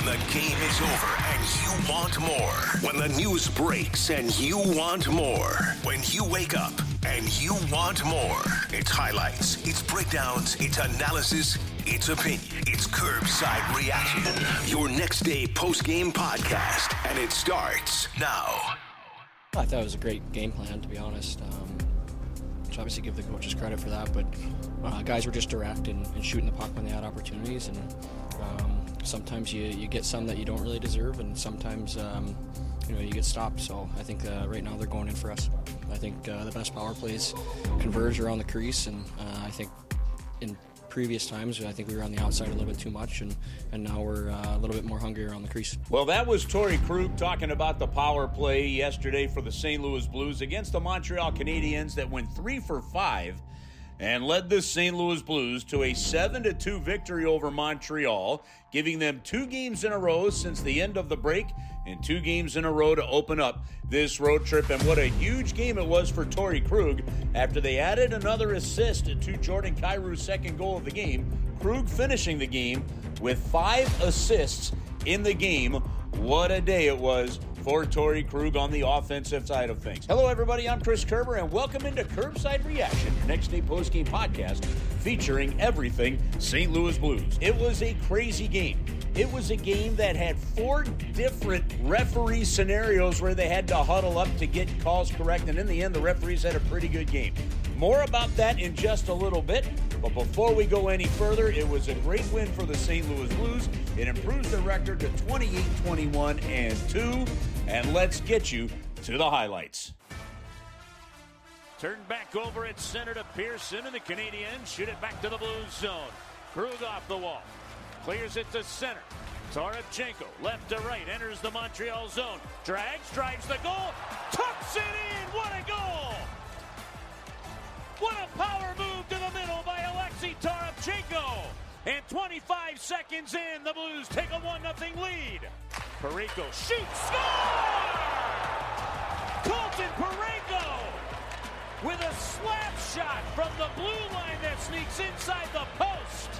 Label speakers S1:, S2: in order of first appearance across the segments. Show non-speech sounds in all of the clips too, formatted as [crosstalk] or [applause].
S1: When the game is over and you want more. When the news breaks and you want more. When you wake up and you want more. It's highlights, it's breakdowns, it's analysis, it's opinion. It's kerbside reaction. Your next day post game podcast. And it starts now.
S2: I thought it was a great game plan, to be honest. Um, so obviously give the coaches credit for that, but uh, guys were just direct and, and, shooting the puck when they had opportunities, and sometimes you, you get some that you don't really deserve, and sometimes um, you know you get stopped. So I think uh, right now they're going in for us. I think uh, the best power plays converge around the crease, and uh, I think in previous times. I think we were on the outside a little bit too much, and, and now we're uh, a little bit more hungry around the crease.
S3: Well, that was Torey Krug talking about the power play yesterday for the St. Louis Blues against the Montreal Canadiens that went three for five and led the St. Louis Blues to a 7 2 victory over Montreal, giving them two games in a row since the end of the break and two games in a row to open up this road trip. And what a huge game it was for Torey Krug after they added another assist to Jordan Kyrou's second goal of the game. Krug finishing the game with five assists in the game. What a day it was for Torey Krug on the offensive side of things. Hello, everybody. I'm Chris Kerber, and welcome into Kerbside Reaction, your next day postgame podcast featuring everything St. Louis Blues. It was a crazy game. It was a game that had four different referee scenarios where they had to huddle up to get calls correct, and in the end, the referees had a pretty good game. More about that in just a little bit. But before we go any further, it was a great win for the St. Louis Blues. It improves their record to 28 21 and 2. And let's get you to the highlights.
S4: Turned back over at center to Pearson, and the Canadiens shoot it back to the Blues zone. Krug off the wall. Clears it to center. Toropchenko, left to right, enters the Montreal zone. Drags, drives the goal, tucks it in. What a seconds in, the Blues take a 1 0 lead. Parayko shoots, score! Colton Parayko with a slap shot from the blue line that sneaks inside the post.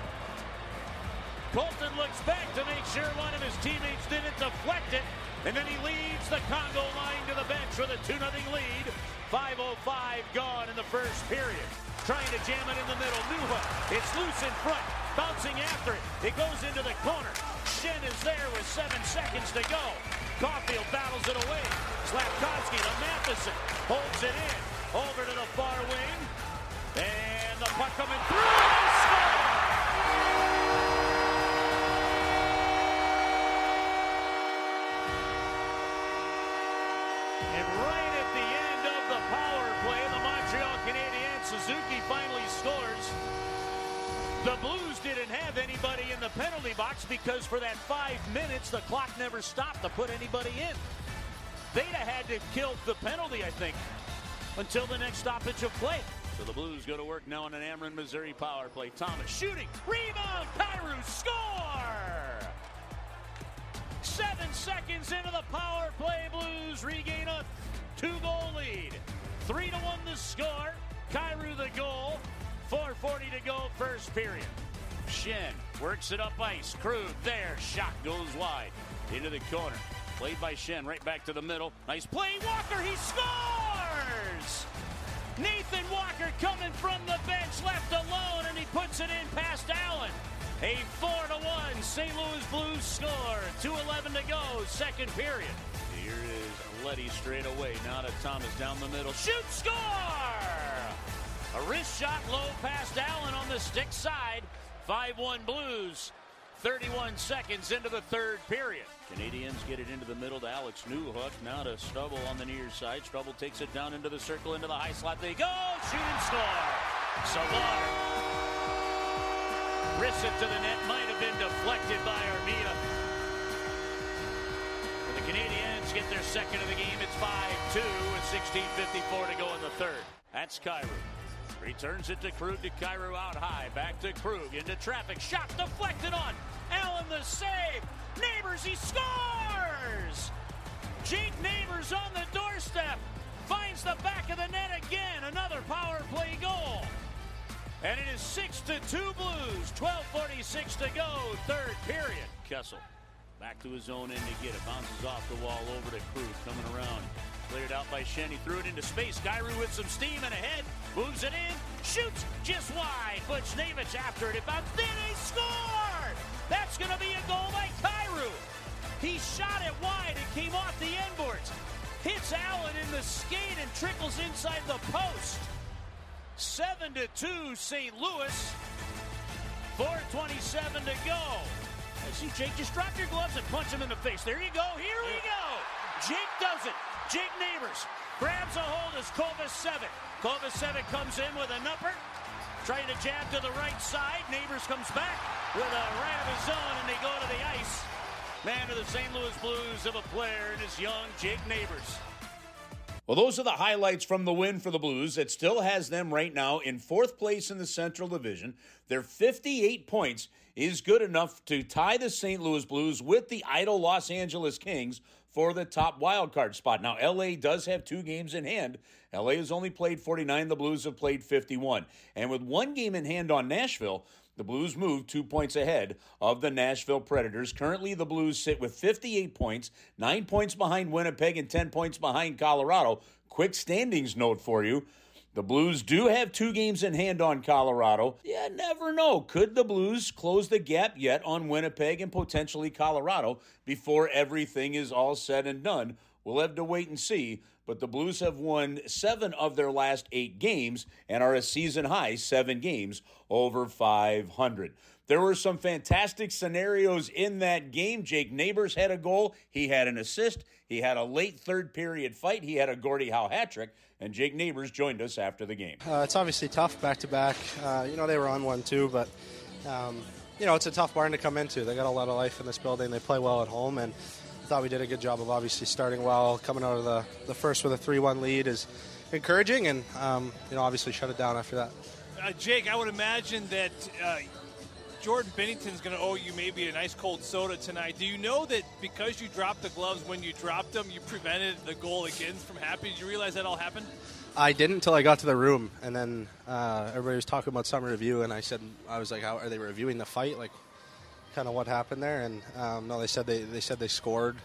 S4: Colton looks back to make sure one of his teammates didn't deflect it, and then he leads the Congo line to the bench with a 2 0 lead. 5.05 gone in the first period. Trying to jam it in the middle. Newhook. It's loose in front. Bouncing after it. It goes into the corner. Schenn is there with seven seconds to go. Caufield battles it away. Slafkovsky to Matheson. Holds it in. Over to the far wing. And the puck coming through. And right at the end of the power play, the Montreal Canadiens, Suzuki finally scores. The Blues penalty box because for that five minutes, the clock never stopped to put anybody in. They'd have had to kill the penalty, I think, until the next stoppage of play. So the Blues go to work now on an Ameren, Missouri power play. Thomas shooting, rebound, Kyrou score! Seven seconds into the power play, Blues regain a two-goal lead. Three to one the score. Kyrou the goal. 4.40 to go, first period. Schenn works it up ice. Krug there. Shot goes wide into the corner. Played by Schenn right back to the middle. Nice play. Walker, he scores! Nathan Walker coming from the bench, left alone, and he puts it in past Allen. A 4 to 1 St. Louis Blues score. 2.11 to go, second period. Here is Leddy straight away. Now to Thomas down the middle. Shoot, score! A wrist shot low past Allen on the stick side. 5 1 Blues. 31 seconds into the third period. Canadiens get it into the middle to Alex Newhook. Now to Stubble on the near side. Stubble takes it down into the circle, into the high slot. They go. Shoot and score. Savard. Wrists it to the net. Might have been deflected by Armia. The Canadiens get their second of the game. It's 5-2 with 16.54 to go in the third. That's Kyrou. Returns it to Krug to Kyrou out high. Back to Krug into traffic. Shot deflected on. Allen the save. Neighbours, he scores! Jake Neighbours on the doorstep. Finds the back of the net again. Another power play goal. And it is 6 to 2 Blues. 12.46 to go, third period. Kessel
S5: Back to his own end to get it. Bounces off the wall over to Krug. Coming around. Cleared out by Schenn. He threw it into space. Kyrou with some steam and ahead. Moves it in. Shoots just wide. Buchnevich after it. About then he scored! That's going to be a goal by Kyrou. He shot it wide. It came off the end boards. Hits Allen in the skate and trickles inside the post. 7 to 2 St. Louis. 427 to go. I see Jake, just drop your gloves and punch him in the face. There you go. Here we go. Jake does it. Jake Neighbours grabs a hold as Kovacevic. Kovacevic comes in with a number. Trying to jab to the right side. Neighbours comes back with a right of his own, and they go to the ice. Man of the St. Louis Blues of a player and his young Jake Neighbours.
S4: Well, those are the highlights from the win for the Blues. It still has them right now in fourth place in the Central Division. Their 58 points is good enough to tie the St. Louis Blues with the idle Los Angeles Kings for the top wild card spot. Now, LA does have two games in hand. LA has only played 49, the Blues have played 51. And with one game in hand on Nashville, the Blues move two points ahead of the Nashville Predators. Currently, the Blues sit with 58 points, nine points behind Winnipeg, and 10 points behind Colorado. Quick standings note for you. The Blues do have two games in hand on Colorado. Yeah, never know. Could the Blues close the gap yet on Winnipeg and potentially Colorado before everything is all said and done? We'll have to wait and see. But the Blues have won seven of their last eight games and are a season high seven games over 500. There were some fantastic scenarios in that game. Jake Neighbours had a goal. He had an assist. He had a late third period fight. He had a Gordie Howe hat trick. And Jake Neighbours joined us after the game.
S6: Uh, it's obviously tough back to back. You know, they were on one too, but, um, you know, it's a tough barn to come into. They got a lot of life in this building. They play well at home. And, I thought we did a good job of obviously starting well, coming out of the, the first with a 3 1 lead is encouraging, and um, you know obviously shut it down after that.
S7: Uh, Jake, I would imagine that uh, Jordan Binnington's going to owe you maybe a nice cold soda tonight. Do you know that because you dropped the gloves when you dropped them, you prevented the goal against from happening? Did you realize that all happened?
S6: I didn't until I got to the room, and then uh, everybody was talking about summer review, and I said, I was like, how are they reviewing the fight? Like, kind of what happened there. And um, no, they said they, they said they scored.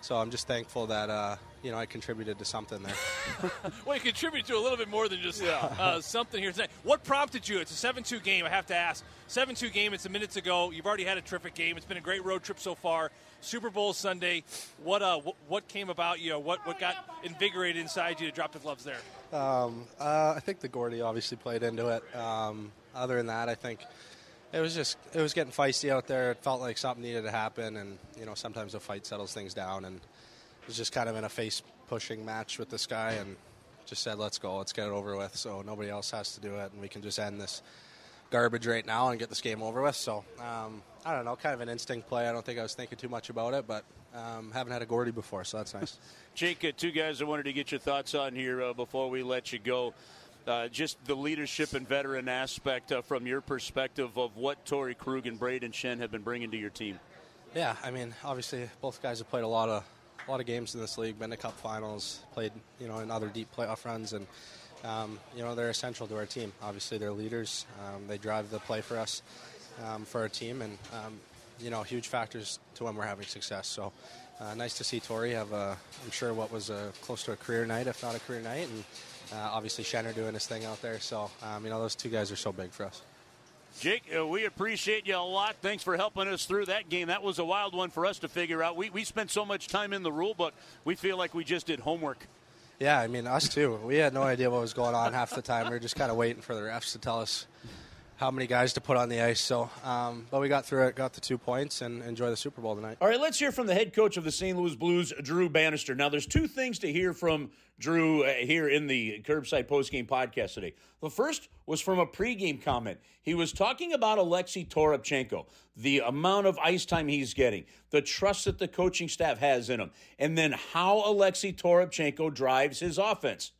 S6: So I'm just thankful that uh, you know I contributed to something there. [laughs]
S7: well, you contributed to a little bit more than just uh, something here tonight. What prompted you? It's a 7-2 game. I have to ask. 7-2 game. It's a minute ago. You've already had a terrific game. It's been a great road trip so far. Super Bowl Sunday. What uh, what, what came about? You know, what what got invigorated inside you to drop the gloves there?
S6: Um, uh, I think the Gordy obviously played into it. Um, other than that, I think it was just it was getting feisty out there. It felt like something needed to happen, and you know sometimes a fight settles things down. And was just kind of in a face pushing match with this guy, and just said, "Let's go, let's get it over with." So nobody else has to do it, and we can just end this garbage right now and get this game over with. So um, I don't know, kind of an instinct play. I don't think I was thinking too much about it, but um, haven't had a Gordie before, so that's nice. [laughs]
S5: Jake, uh, two guys I wanted to get your thoughts on here uh, before we let you go. Uh, just the leadership and veteran aspect uh, from your perspective of what Torey Krug and Brayden Schenn have been bringing to your team.
S6: Yeah, I mean, obviously both guys have played a lot of a lot of games in this league, been to Cup Finals, played you know in other deep playoff runs, and um, you know they're essential to our team. Obviously, they're leaders. Um, they drive the play for us, um, for our team, and um, you know huge factors to when we're having success. So. Uh, nice to see Torey have, a, I'm sure, what was a, close to a career night, if not a career night, and uh, obviously, Schenner doing his thing out there. So, um, you know, those two guys are so big for us.
S5: Jake, uh, we appreciate you a lot. Thanks for helping us through that game. That was a wild one for us to figure out. We, we spent so much time in the rule, book, we feel like we just did homework.
S6: Yeah, I mean, us too. We had no idea what was going on half the time. We were just kind of waiting for the refs to tell us how many guys to put on the ice. So, um, but we got through it, got the two points, and enjoy the Super Bowl tonight.
S4: All right, let's hear from the head coach of the St. Louis Blues, Drew Bannister. Now, there's two things to hear from Drew uh, here in the Kerbside Postgame podcast today. The first was from a pregame comment. He was talking about Alexei Toropchenko, the amount of ice time he's getting, the trust that the coaching staff has in him, and then how Alexei Toropchenko drives his offense.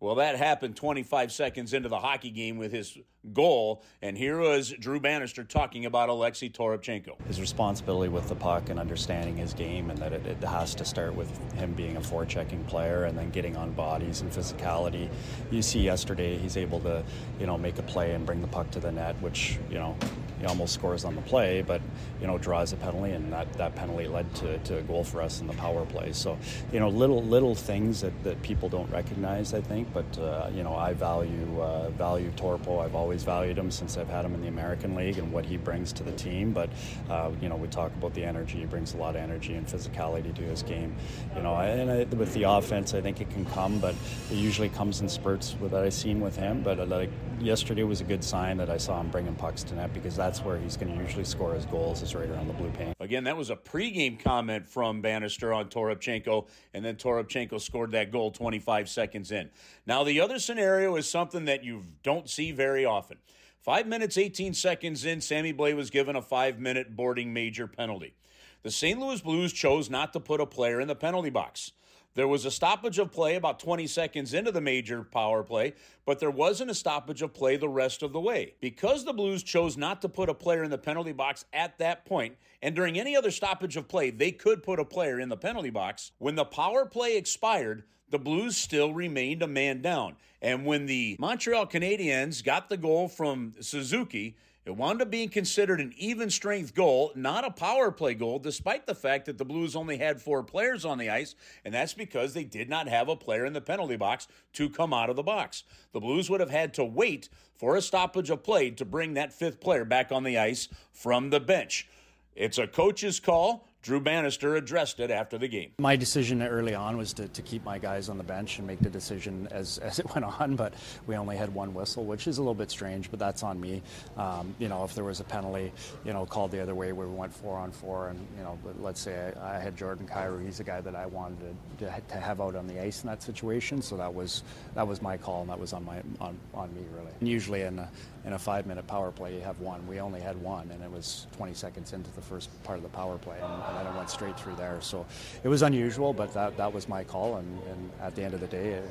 S4: Well, that happened 25 seconds into the hockey game with his goal, and here was Drew Bannister talking about Alexei Toropchenko.
S8: His responsibility with the puck and understanding his game, and that it, it has to start with him being a forechecking player and then getting on bodies and physicality. You see yesterday he's able to, you know, make a play and bring the puck to the net, which, you know, he almost scores on the play, but you know draws a penalty, and that, that penalty led to, to a goal for us in the power play. So you know little little things that, that people don't recognize, I think. But uh, you know I value uh, value Torpo. I've always valued him since I've had him in the American League and what he brings to the team. But uh, you know we talk about the energy. He brings a lot of energy and physicality to his game. You know, and I, with the offense, I think it can come, but it usually comes in spurts that I've seen with him. But uh, like yesterday was a good sign that I saw him bringing pucks to net because that's where he's going to usually score his goals is right around the blue paint.
S4: Again, that was a pregame comment from Bannister on Toropchenko, and then Toropchenko scored that goal 25 seconds in. Now, the other scenario is something that you don't see very often. Five minutes, 18 seconds in, Sammy Blais was given a five minute boarding major penalty. The St. Louis Blues chose not to put a player in the penalty box. There was a stoppage of play about 20 seconds into the major power play, but there wasn't a stoppage of play the rest of the way. Because the Blues chose not to put a player in the penalty box at that point, and during any other stoppage of play, they could put a player in the penalty box. When the power play expired, the Blues still remained a man down. And when the Montreal Canadiens got the goal from Suzuki, it wound up being considered an even strength goal, not a power play goal, despite the fact that the Blues only had four players on the ice, and that's because they did not have a player in the penalty box to come out of the box. The Blues would have had to wait for a stoppage of play to bring that fifth player back on the ice from the bench. It's a coach's call. Drew Bannister addressed it after the game.
S8: My decision early on was to, to keep my guys on the bench and make the decision as, [laughs] as it went on, but we only had one whistle, which is a little bit strange, but that's on me. Um, you know, if there was a penalty, you know, called the other way where we went four on four, and, you know, let's say I, I had Jordan Kyrou, he's a guy that I wanted to, to, to, have out on the ice in that situation, so that was that was my call, and that was on, my, on, on me, really. And usually in a, in a five minute power play, you have one. We only had one, and it was 20 seconds into the first part of the power play. And, and then it went straight through there. So it was unusual, but that, that was my call. And, and at the end of the day, it,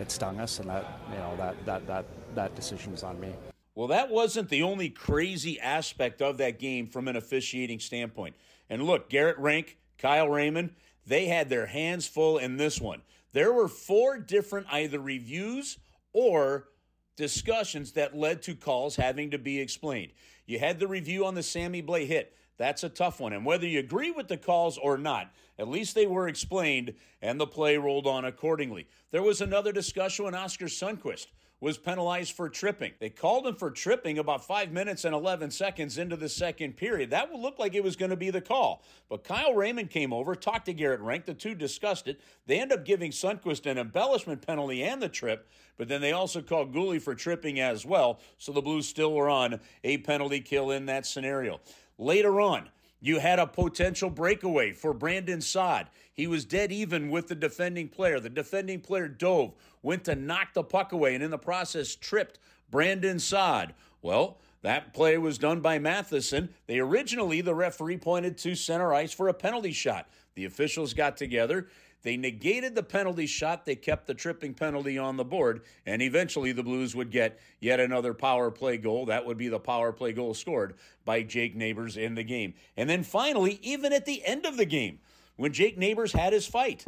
S8: it stung us, and that you know that that that that decision was on me.
S4: Well, that wasn't the only crazy aspect of that game from an officiating standpoint. And look, Garrett Rank, Kyle Rehman, they had their hands full in this one. There were four different either reviews or discussions that led to calls having to be explained. You had the review on the Sammy Blais hit. That's a tough one. And whether you agree with the calls or not, at least they were explained and the play rolled on accordingly. There was another discussion when Oscar Sundqvist was penalized for tripping. They called him for tripping about five minutes and 11 seconds into the second period. That would look like it was going to be the call. But Kyle Rehman came over, talked to Garrett Rank. The two discussed it. They end up giving Sundqvist an embellishment penalty and the trip, but then they also called Guhle for tripping as well. So the Blues still were on a penalty kill in that scenario. Later on, you had a potential breakaway for Brandon Saad. He was dead even with the defending player. The defending player dove, went to knock the puck away, and in the process tripped Brandon Saad. Well, that play was done by Matheson. They originally, the referee pointed to center ice for a penalty shot. The officials got together. They negated the penalty shot. They kept the tripping penalty on the board. And eventually, the Blues would get yet another power play goal. That would be the power play goal scored by Jake Neighbours in the game. And then finally, even at the end of the game, when Jake Neighbours had his fight,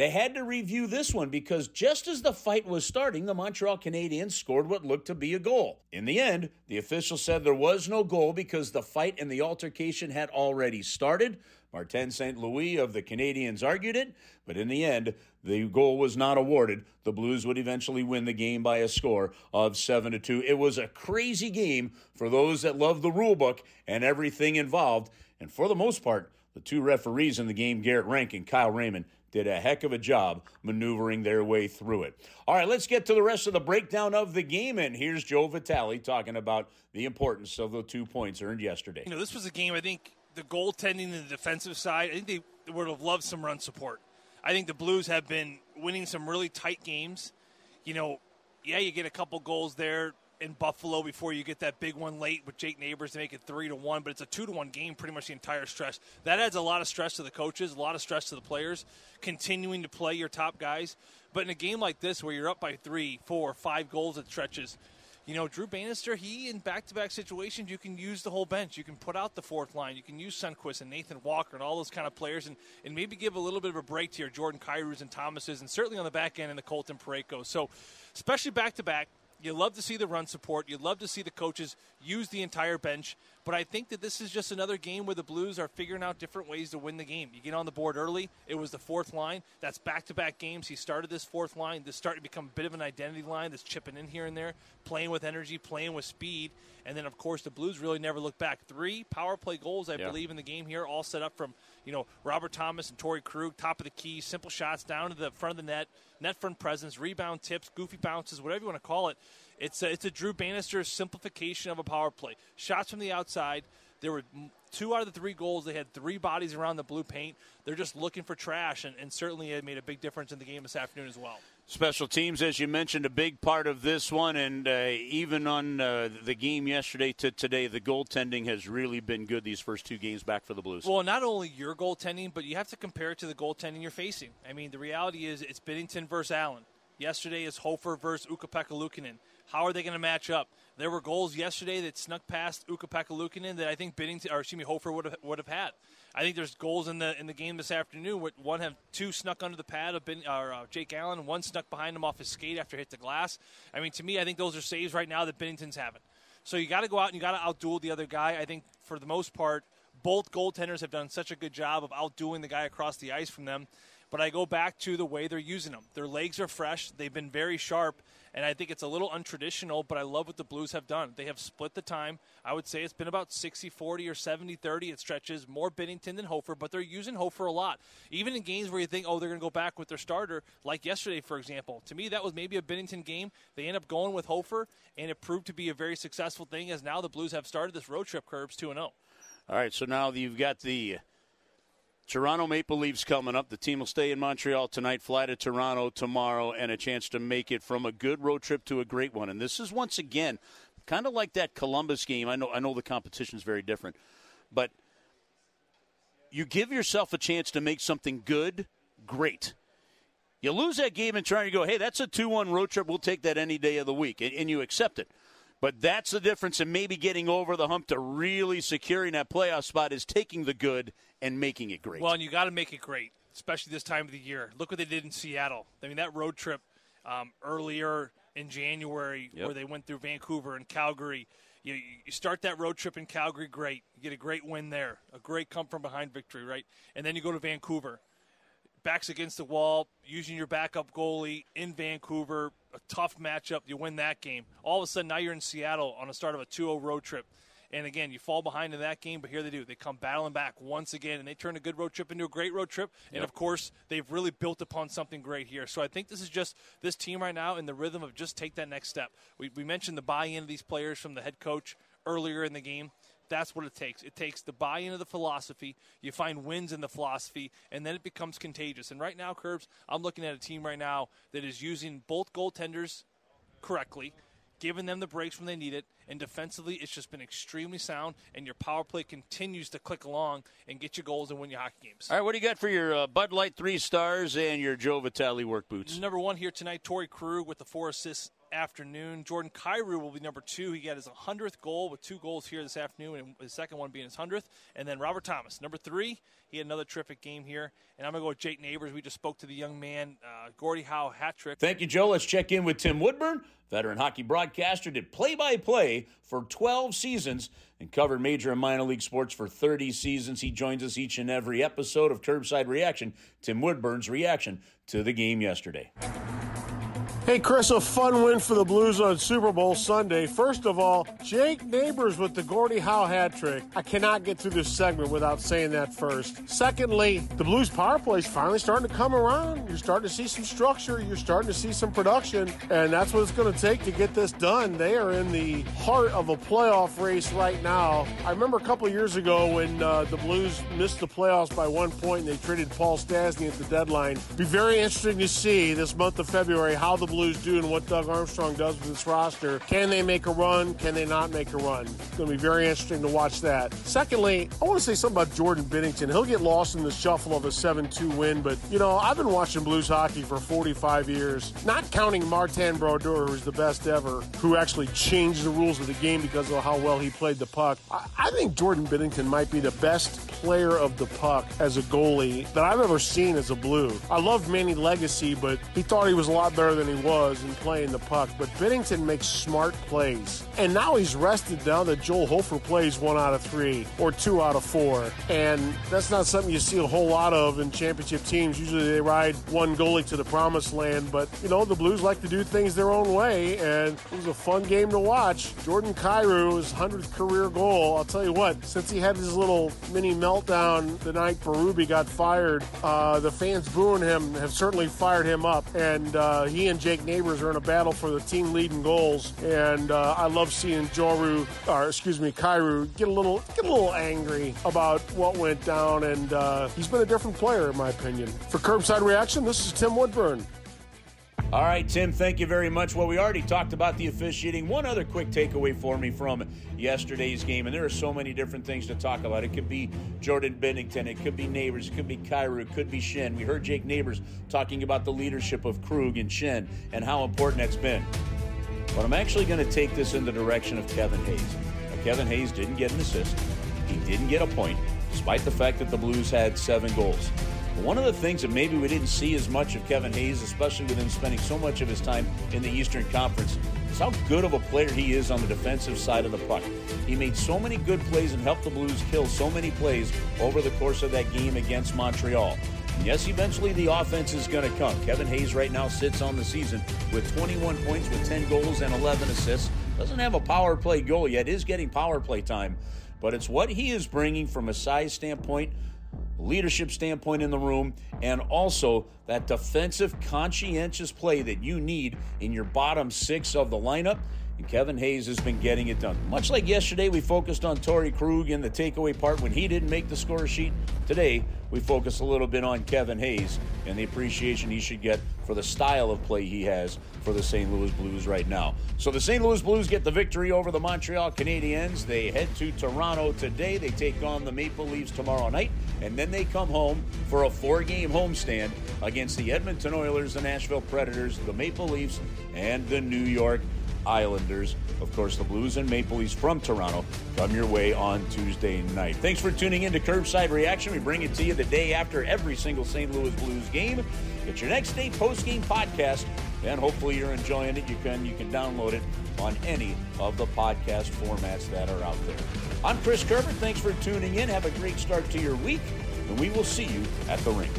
S4: they had to review this one because just as the fight was starting, the Montreal Canadiens scored what looked to be a goal. In the end, the official said there was no goal because the fight and the altercation had already started. Martin St. Louis of the Canadiens argued it, but in the end, the goal was not awarded. The Blues would eventually win the game by a score of 7 to 2. It was a crazy game for those that love the rule book and everything involved, and for the most part, the two referees in the game, Garrett Rank and Kyle Rehman, did a heck of a job maneuvering their way through it. All right, let's get to the rest of the breakdown of the game. And here's Joe Vitale talking about the importance of the two points earned yesterday.
S7: You know, this was a game, I think, the goaltending and the defensive side, I think they would have loved some run support. I think the Blues have been winning some really tight games. You know, yeah, you get a couple goals there in Buffalo before you get that big one late with Jake Neighbours to make it three to one, but it's a two to one game pretty much the entire stretch. That adds a lot of stress to the coaches, a lot of stress to the players, continuing to play your top guys. But in a game like this where you're up by three, four, five goals at stretches, you know, Drew Bannister, he in back to back situations, you can use the whole bench. You can put out the fourth line. You can use Sundqvist and Nathan Walker and all those kind of players and, and maybe give a little bit of a break to your Jordan Kyrous and Thomases and certainly on the back end in the Colton Parayko. So, especially back to back, You love to see the run support. You love to see the coaches use the entire bench. But I think that this is just another game where the Blues are figuring out different ways to win the game. You get on the board early. It was the fourth line. That's back to back games. He started this fourth line. This starting to become a bit of an identity line that's chipping in here and there, playing with energy, playing with speed. And then, of course, the Blues really never look back. Three power play goals, I
S4: Yeah.
S7: believe, in the game here, all set up from you know Robert Thomas and Torey Krug, top of the key, simple shots down to the front of the net, net front presence, rebound tips, goofy bounces, whatever you want to call it. It's a, it's a Drew Bannister simplification of a power play. Shots from the outside. There were two out of the three goals. They had three bodies around the blue paint. They're just looking for trash, and, and certainly it made a big difference in the game this afternoon as well.
S4: Special teams, as you mentioned, a big part of this one, and uh, even on uh, the game yesterday to today, the goaltending has really been good these first two games back for the Blues.
S7: Well, not only your goaltending, but you have to compare it to the goaltending you're facing. I mean, the reality is it's Binnington versus Allen. Yesterday is Hofer versus Ukko-Pekka Luukkonen. How are they going to match up? There were goals yesterday that snuck past Ukko-Pekka Luukkonen that I think Binnington, or excuse me, Hofer would have would have had. I think there's goals in the in the game this afternoon. One have two snuck under the pad of ben, or, uh, Jake Allen, one snuck behind him off his skate after it hit the glass. I mean, to me, I think those are saves right now that Binnington's having. So you got to go out and you got to outduel the other guy. I think for the most part, both goaltenders have done such a good job of outdoing the guy across the ice from them. But I go back to the way they're using them. Their legs are fresh. They've been very sharp, and I think it's a little untraditional. But I love what the Blues have done. They have split the time. I would say it's been about 60-40 or 70-30 It stretches. More Binnington than Hofer, but they're using Hofer a lot. Even in games where you think, oh, they're going to go back with their starter, like yesterday, for example. To me, that was maybe a Binnington game. They end up going with Hofer, and it proved to be a very successful thing. As now the Blues have started this road trip, Kerbs two and oh. zero.
S4: All right, so now you've got the Toronto Maple Leafs coming up. The team will stay in Montreal tonight, fly to Toronto tomorrow, and a chance to make it from a good road trip to a great one. And this is once again kind of like that Columbus game. I know I know the competition is very different, but you give yourself a chance to make something good, great. You lose that game and try to go, hey, that's a 2 1 road trip. We'll take that any day of the week. And, and you accept it. But that's the difference in maybe getting over the hump to really securing that playoff spot is taking the good and making it great.
S7: Well, and you got to make it great, especially this time of the year. Look what they did in Seattle. I mean, that road trip um, earlier in January
S4: Yep.
S7: where they went through Vancouver and Calgary. You, you start that road trip in Calgary, great. You get a great win there, a great come from behind victory, right? And then you go to Vancouver. Backs against the wall, using your backup goalie in Vancouver, a tough matchup. You win that game. All of a sudden, now you're in Seattle on a start of a 2 0 road trip. And again, you fall behind in that game, but here they do. They come battling back once again, and they turn a good road trip into a great road trip. And of course, they've really built upon something great here. So I think this is just this team right now in the rhythm of just take that next step. We, we mentioned the buy in of these players from the head coach earlier in the game. That's what it takes. It takes the buy in of the philosophy. You find wins in the philosophy, and then it becomes contagious. And right now, Kerbs, I'm looking at a team right now that is using both goaltenders correctly, giving them the breaks when they need it, and defensively, it's just been extremely sound. And your power play continues to click along and get you goals and win your hockey games.
S4: All right, what do you got for your uh, Bud Light three stars and your Joe Vitale work boots?
S7: Number one here tonight, Torey Krug with the four assists afternoon. Jordan Kyrou will be number two. He got his 100th goal with two goals here this afternoon, and his second one being his 100th. And then Robert Thomas, number three. He had another terrific game here. And I'm going to go with Jake Neighbours. We just spoke to the young man, uh, Gordie Howe hat trick.
S4: Thank you, Joe. Let's check in with Tim Woodburn, veteran hockey broadcaster, did play by play for 12 seasons and covered major and minor league sports for 30 seasons. He joins us each and every episode of Kerbside Reaction. Tim Woodburn's reaction to the game yesterday.
S9: Hey, Chris, a fun win for the Blues on Super Bowl Sunday. First of all, Jake Neighbours with the Gordie Howe hat trick. I cannot get through this segment without saying that first. Secondly, the Blues power play is finally starting to come around. You're starting to see some structure, you're starting to see some production, and that's what it's going to take to get this done. They are in the heart of a playoff race right now. I remember a couple years ago when uh, the Blues missed the playoffs by one point and they traded Paul Stastny at the deadline. Be very interesting to see this month of February how the Blues do and what Doug Armstrong does with this roster. Can they make a run? Can they not make a run? It's going to be very interesting to watch that. Secondly, I want to say something about Jordan Binnington. He'll get lost in the shuffle of a 7-2 win, but you know, I've been watching Blues hockey for 45 years, not counting Martin Brodeur, who's the best ever, who actually changed the rules of the game because of how well he played the puck. I, I think Jordan Binnington might be the best player of the puck as a goalie that I've ever seen as a Blue. I love Manny Legace, but he thought he was a lot better than he was in playing the puck, but Binnington makes smart plays. And now he's rested now that Joel Hofer plays one out of three or two out of four. And that's not something you see a whole lot of in championship teams. Usually they ride one goalie to the promised land, but you know, the Blues like to do things their own way, and it was a fun game to watch. Jordan his 100th career goal. I'll tell you what, since he had his little mini meltdown the night Berube got fired, uh, the fans booing him have certainly fired him up. And uh, he and Jake Neighbours are in a battle for the team leading goals. And uh, I love seeing Joru, or excuse me, Kyrou, get a little get a little angry about what went down. And uh, he's been a different player, in my opinion. For Kerbside Reaction, this is Tim Woodburn.
S4: All right, Tim, thank you very much. Well, we already talked about the officiating. One other quick takeaway for me from yesterday's game, and there are so many different things to talk about. It could be Jordan Binnington, it could be Neighbours, it could be Kyrou, it could be Schenn. We heard Jake Neighbours talking about the leadership of Krug and Schenn and how important that's been. But I'm actually going to take this in the direction of Kevin Hayes. Now, Kevin Hayes didn't get an assist, he didn't get a point, despite the fact that the Blues had seven goals. One of the things that maybe we didn't see as much of Kevin Hayes, especially with him spending so much of his time in the Eastern Conference, is how good of a player he is on the defensive side of the puck. He made so many good plays and helped the Blues kill so many plays over the course of that game against Montreal. And yes, eventually the offense is going to come. Kevin Hayes right now sits on the season with 21 points with 10 goals and 11 assists. Doesn't have a power play goal yet, is getting power play time, but it's what he is bringing from a size standpoint leadership standpoint in the room, and also that defensive, conscientious play that you need in your bottom six of the lineup. And Kevin Hayes has been getting it done. Much like yesterday, we focused on Torey Krug in the takeaway part when he didn't make the score sheet. Today, we focus a little bit on Kevin Hayes and the appreciation he should get for the style of play he has for the St. Louis Blues right now. So the St. Louis Blues get the victory over the Montreal Canadiens. They head to Toronto today. They take on the Maple Leafs tomorrow night, and then they come home for a four-game homestand against the Edmonton Oilers, the Nashville Predators, the Maple Leafs, and the New York Islanders. Of course, the Blues and Maple Leafs from Toronto come your way on Tuesday night. Thanks for tuning in to Kerbside Reaction. We bring it to you the day after every single St. Louis Blues game. It's your next day post-game podcast, and hopefully you're enjoying it. You can you can download it on any of the podcast formats that are out there. I'm Chris Kerber. Thanks for tuning in. Have a great start to your week, and we will see you at the rink.